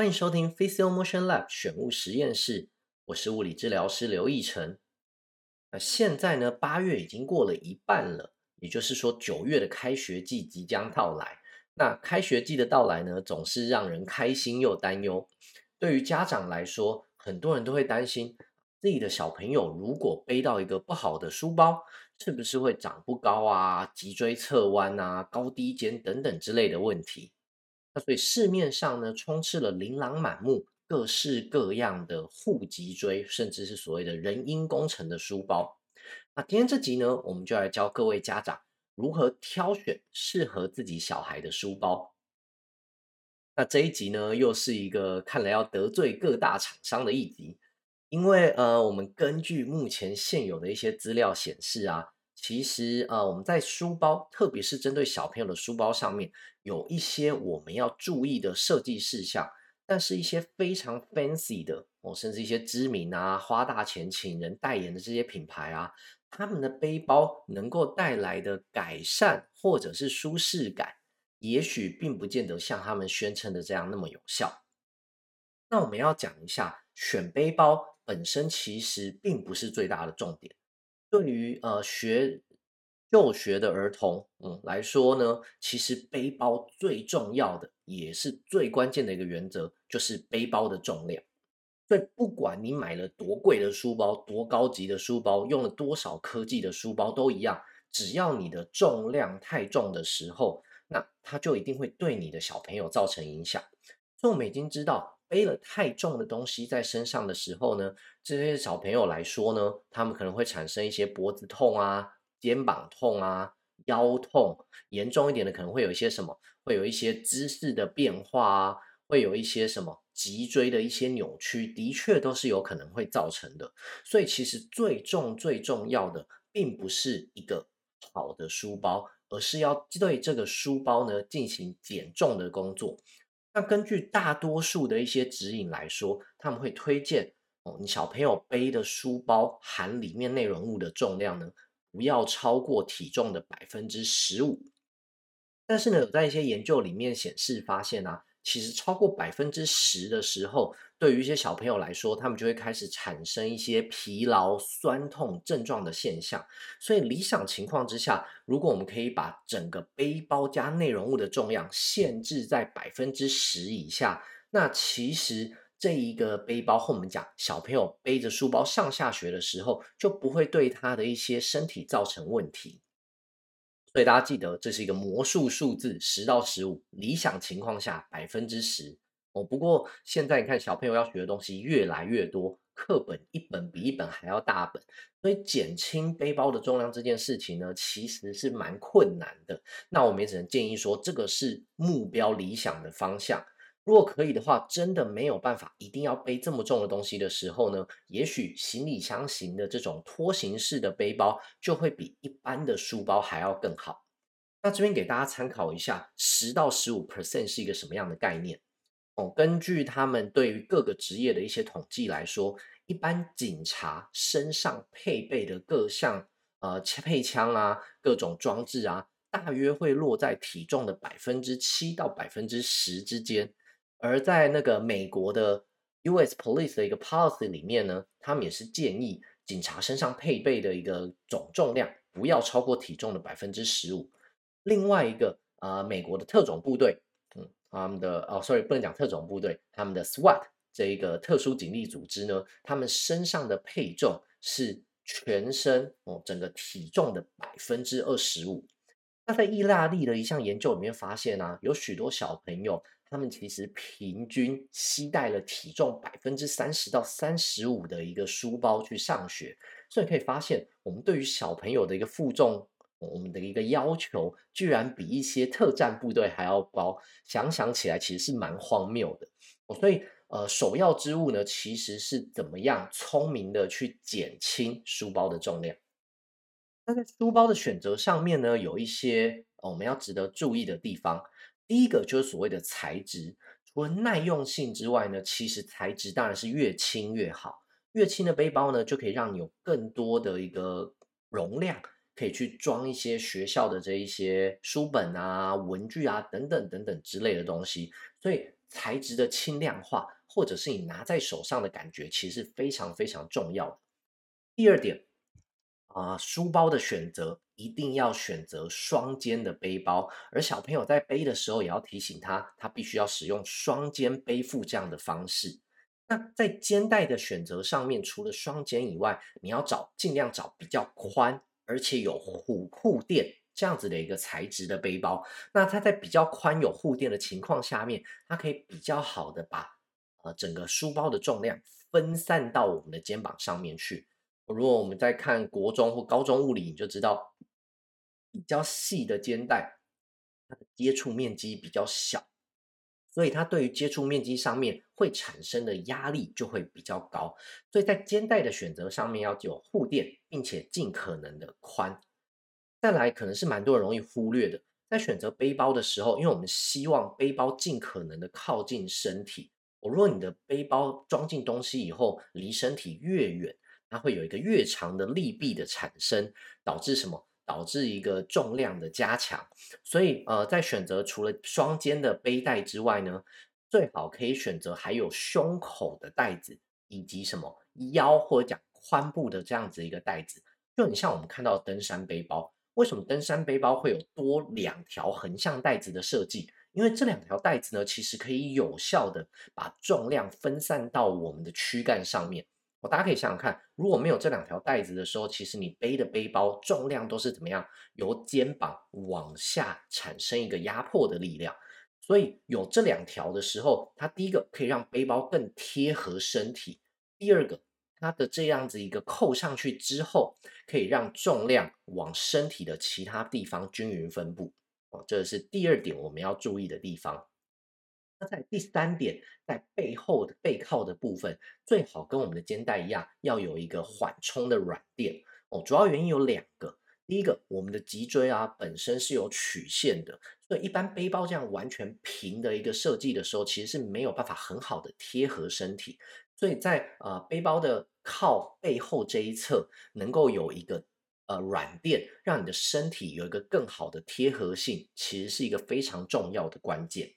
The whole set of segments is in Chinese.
欢迎收听 Physio Motion Lab 选物实验室，我是物理治疗师刘义成。那现在呢，八月已经过了一半了，也就是说九月的开学季即将到来。那开学季的到来呢，总是让人开心又担忧。对于家长来说，很多人都会担心自己的小朋友如果背到一个不好的书包，是不是会长不高啊、脊椎侧弯啊、高低肩等等之类的问题。那所以市面上呢，充斥了琳琅满目、各式各样的护脊椎，甚至是所谓的人因工程的书包。那今天这集呢，我们就来教各位家长如何挑选适合自己小孩的书包。那这一集呢，又是一个看来要得罪各大厂商的一集，因为呃，我们根据目前现有的一些资料显示啊。其实，呃，我们在书包，特别是针对小朋友的书包上面，有一些我们要注意的设计事项。但是，一些非常 fancy 的，哦，甚至一些知名啊、花大钱请人代言的这些品牌啊，他们的背包能够带来的改善或者是舒适感，也许并不见得像他们宣称的这样那么有效。那我们要讲一下，选背包本身其实并不是最大的重点。对于呃学就学的儿童嗯来说呢，其实背包最重要的也是最关键的一个原则，就是背包的重量。所以不管你买了多贵的书包、多高级的书包、用了多少科技的书包都一样，只要你的重量太重的时候，那它就一定会对你的小朋友造成影响。所以我们已经知道。背了太重的东西在身上的时候呢，这些小朋友来说呢，他们可能会产生一些脖子痛啊、肩膀痛啊、腰痛，严重一点的可能会有一些什么，会有一些姿势的变化啊，会有一些什么脊椎的一些扭曲，的确都是有可能会造成的。所以其实最重最重要的，并不是一个好的书包，而是要对这个书包呢进行减重的工作。那根据大多数的一些指引来说，他们会推荐哦，你小朋友背的书包含里面内容物的重量呢，不要超过体重的百分之十五。但是呢，有在一些研究里面显示发现啊。其实超过百分之十的时候，对于一些小朋友来说，他们就会开始产生一些疲劳、酸痛症状的现象。所以理想情况之下，如果我们可以把整个背包加内容物的重量限制在百分之十以下，那其实这一个背包，和我们讲小朋友背着书包上下学的时候，就不会对他的一些身体造成问题。所以大家记得，这是一个魔术数字，十到十五，理想情况下百分之十哦。不过现在你看，小朋友要学的东西越来越多，课本一本比一本还要大本，所以减轻背包的重量这件事情呢，其实是蛮困难的。那我们也只能建议说，这个是目标理想的方向。如果可以的话，真的没有办法一定要背这么重的东西的时候呢，也许行李箱型的这种拖行式的背包就会比一般的书包还要更好。那这边给大家参考一下，十到十五 percent 是一个什么样的概念？哦，根据他们对于各个职业的一些统计来说，一般警察身上配备的各项呃配枪啊、各种装置啊，大约会落在体重的百分之七到百分之十之间。而在那个美国的 U.S. Police 的一个 policy 里面呢，他们也是建议警察身上配备的一个总重量不要超过体重的百分之十五。另外一个啊、美国的特种部队，嗯，他们的哦，sorry，不能讲特种部队，他们的 SWAT 这一个特殊警力组织呢，他们身上的配重是全身哦整个体重的百分之二十五。那在意大利的一项研究里面发现啊，有许多小朋友。他们其实平均携带了体重百分之三十到三十五的一个书包去上学，所以可以发现，我们对于小朋友的一个负重，我们的一个要求，居然比一些特战部队还要高。想想起来，其实是蛮荒谬的。所以，呃，首要之务呢，其实是怎么样聪明的去减轻书包的重量。那在书包的选择上面呢，有一些我们要值得注意的地方。第一个就是所谓的材质，除了耐用性之外呢，其实材质当然是越轻越好。越轻的背包呢，就可以让你有更多的一个容量，可以去装一些学校的这一些书本啊、文具啊等等等等之类的东西。所以材质的轻量化，或者是你拿在手上的感觉，其实非常非常重要。第二点啊，书包的选择一定要选择双肩的背包，而小朋友在背的时候，也要提醒他，他必须要使用双肩背负这样的方式。那在肩带的选择上面，除了双肩以外，你要找尽量找比较宽，而且有护护垫这样子的一个材质的背包。那它在比较宽有护垫的情况下面，它可以比较好的把呃整个书包的重量分散到我们的肩膀上面去。如果我们在看国中或高中物理，你就知道比较细的肩带，它的接触面积比较小。所以它对于接触面积上面会产生的压力就会比较高，所以在肩带的选择上面要有护垫，并且尽可能的宽。再来，可能是蛮多人容易忽略的，在选择背包的时候，因为我们希望背包尽可能的靠近身体。我如果你的背包装进东西以后离身体越远，它会有一个越长的力臂的产生，导致什么？导致一个重量的加强，所以呃，在选择除了双肩的背带之外呢，最好可以选择还有胸口的带子，以及什么腰或者讲髋部的这样子一个带子，就很像我们看到登山背包。为什么登山背包会有多两条横向带子的设计？因为这两条带子呢，其实可以有效的把重量分散到我们的躯干上面。我大家可以想想看，如果没有这两条带子的时候，其实你背的背包重量都是怎么样？由肩膀往下产生一个压迫的力量。所以有这两条的时候，它第一个可以让背包更贴合身体；第二个，它的这样子一个扣上去之后，可以让重量往身体的其他地方均匀分布。哦，这是第二点我们要注意的地方。那在第三点，在背后的背靠的部分，最好跟我们的肩带一样，要有一个缓冲的软垫哦。主要原因有两个，第一个，我们的脊椎啊本身是有曲线的，所以一般背包这样完全平的一个设计的时候，其实是没有办法很好的贴合身体。所以在呃背包的靠背后这一侧，能够有一个呃软垫，让你的身体有一个更好的贴合性，其实是一个非常重要的关键。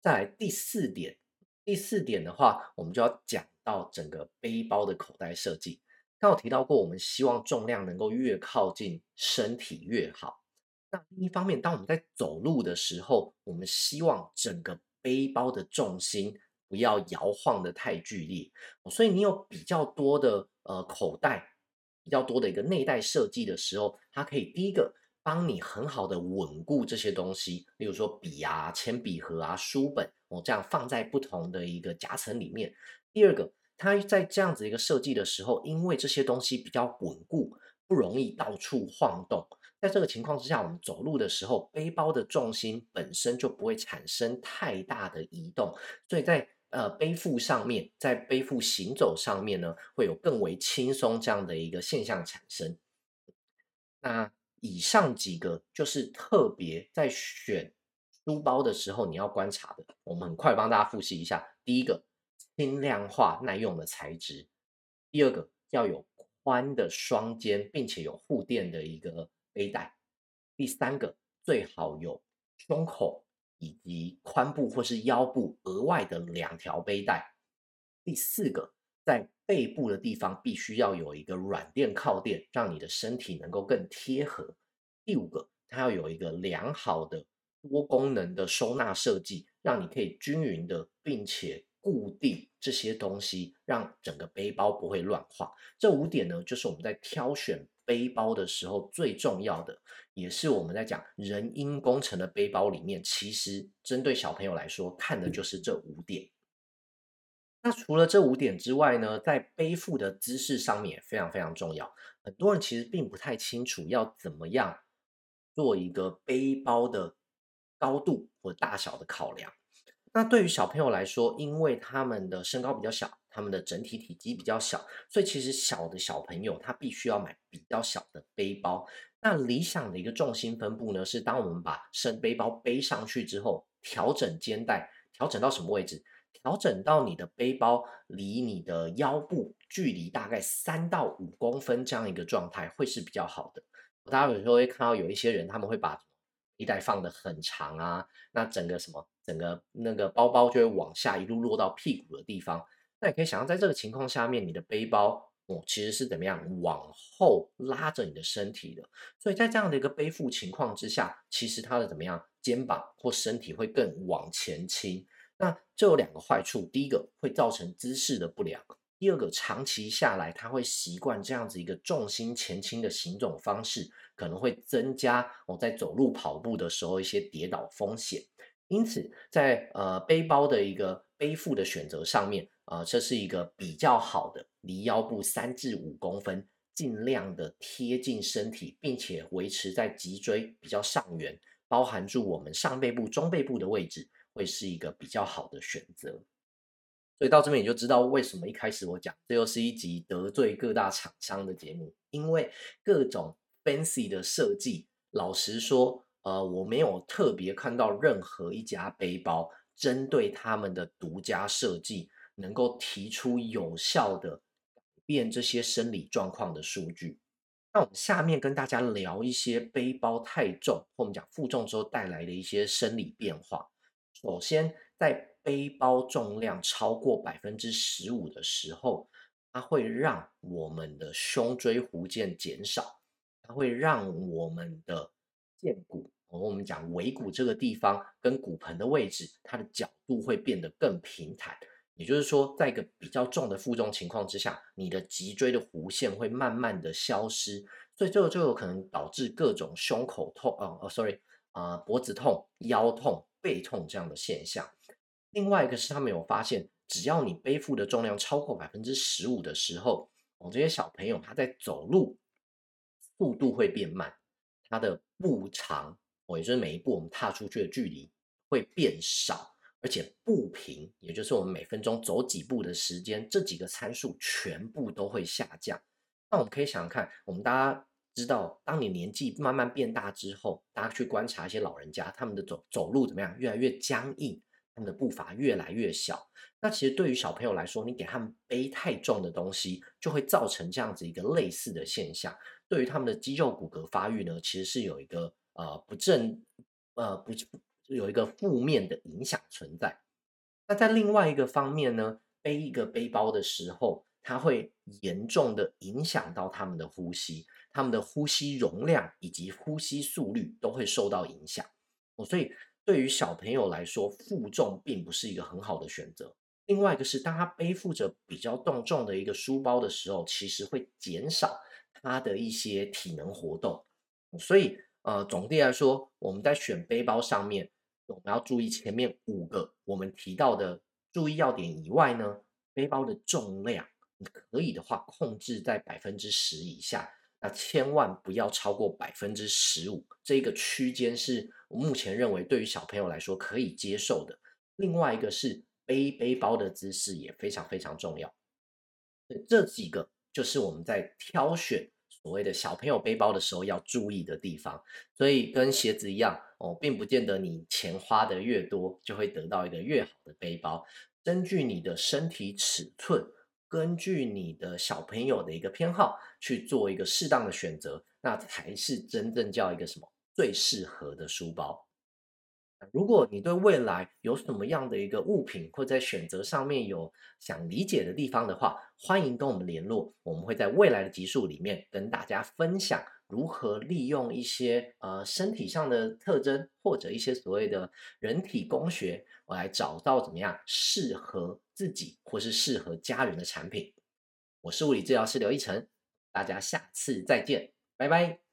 再来第四点，第四点的话，我们就要讲到整个背包的口袋设计。刚有提到过，我们希望重量能够越靠近身体越好。那另一方面，当我们在走路的时候，我们希望整个背包的重心不要摇晃得太剧烈。所以你有比较多的呃口袋，比较多的一个内袋设计的时候，它可以第一个。帮你很好的稳固这些东西，例如说笔啊、铅笔盒啊、书本哦，这样放在不同的一个夹层里面。第二个，它在这样子一个设计的时候，因为这些东西比较稳固，不容易到处晃动。在这个情况之下，我们走路的时候，背包的重心本身就不会产生太大的移动，所以在呃背负上面，在背负行走上面呢，会有更为轻松这样的一个现象产生。那。以上几个就是特别在选书包的时候你要观察的。我们很快帮大家复习一下：第一个，轻量化耐用的材质；第二个，要有宽的双肩并且有护垫的一个背带；第三个，最好有胸口以及髋部或是腰部额外的两条背带；第四个。在背部的地方必须要有一个软垫靠垫，让你的身体能够更贴合。第五个，它要有一个良好的多功能的收纳设计，让你可以均匀的并且固定这些东西，让整个背包不会乱晃。这五点呢，就是我们在挑选背包的时候最重要的，也是我们在讲人因工程的背包里面，其实针对小朋友来说，看的就是这五点。那除了这五点之外呢，在背负的姿势上面也非常非常重要。很多人其实并不太清楚要怎么样做一个背包的高度或大小的考量。那对于小朋友来说，因为他们的身高比较小，他们的整体体积比较小，所以其实小的小朋友他必须要买比较小的背包。那理想的一个重心分布呢，是当我们把身背包背上去之后，调整肩带，调整到什么位置？调整到你的背包离你的腰部距离大概三到五公分这样一个状态会是比较好的。大家有时候会看到有一些人他们会把背带放的很长啊，那整个什么，整个那个包包就会往下一路落到屁股的地方。那你可以想象，在这个情况下面，你的背包哦其实是怎么样往后拉着你的身体的。所以在这样的一个背负情况之下，其实它的怎么样，肩膀或身体会更往前倾。那这有两个坏处，第一个会造成姿势的不良。第二个，长期下来，他会习惯这样子一个重心前倾的行走方式，可能会增加我在走路、跑步的时候一些跌倒风险。因此，在呃背包的一个背负的选择上面，啊、呃，这是一个比较好的，离腰部三至五公分，尽量的贴近身体，并且维持在脊椎比较上缘，包含住我们上背部、中背部的位置，会是一个比较好的选择。所以到这边你就知道为什么一开始我讲这又是一集得罪各大厂商的节目，因为各种 fancy 的设计，老实说，呃，我没有特别看到任何一家背包针对他们的独家设计，能够提出有效的改变这些生理状况的数据。那我们下面跟大家聊一些背包太重，或我们讲负重之后带来的一些生理变化。首先，在背包重量超过百分之十五的时候，它会让我们的胸椎弧线减少，它会让我们的荐骨，我们讲尾骨这个地方跟骨盆的位置，它的角度会变得更平坦。也就是说，在一个比较重的负重情况之下，你的脊椎的弧线会慢慢的消失，所以这个就有可能导致各种胸口痛，哦哦，sorry，啊，脖子痛、腰痛。背痛这样的现象，另外一个是他们有发现，只要你背负的重量超过百分之十五的时候，哦，这些小朋友他在走路速度会变慢，他的步长，哦，也就是每一步我们踏出去的距离会变少，而且步频，也就是我们每分钟走几步的时间，这几个参数全部都会下降。那我们可以想想看，我们大家。知道，当你年纪慢慢变大之后，大家去观察一些老人家，他们的走走路怎么样？越来越僵硬，他们的步伐越来越小。那其实对于小朋友来说，你给他们背太重的东西，就会造成这样子一个类似的现象。对于他们的肌肉骨骼发育呢，其实是有一个呃不正呃不有一个负面的影响存在。那在另外一个方面呢，背一个背包的时候，它会严重的影响到他们的呼吸。他们的呼吸容量以及呼吸速率都会受到影响，哦所以对于小朋友来说，负重并不是一个很好的选择。另外一个是，当他背负着比较重重的一个书包的时候，其实会减少他的一些体能活动。所以，呃，总的来说，我们在选背包上面，我们要注意前面五个我们提到的注意要点以外呢，背包的重量，你可以的话控制在百分之十以下。那千万不要超过百分之十五，这一个区间是我目前认为对于小朋友来说可以接受的。另外一个是背背包的姿势也非常非常重要。这几个就是我们在挑选所谓的小朋友背包的时候要注意的地方。所以跟鞋子一样哦，并不见得你钱花的越多就会得到一个越好的背包。根据你的身体尺寸。根据你的小朋友的一个偏好去做一个适当的选择，那才是真正叫一个什么最适合的书包。如果你对未来有什么样的一个物品或在选择上面有想理解的地方的话，欢迎跟我们联络，我们会在未来的集数里面跟大家分享。如何利用一些呃身体上的特征，或者一些所谓的人体工学，我来找到怎么样适合自己或是适合家人的产品。我是物理治疗师刘一成，大家下次再见，拜拜。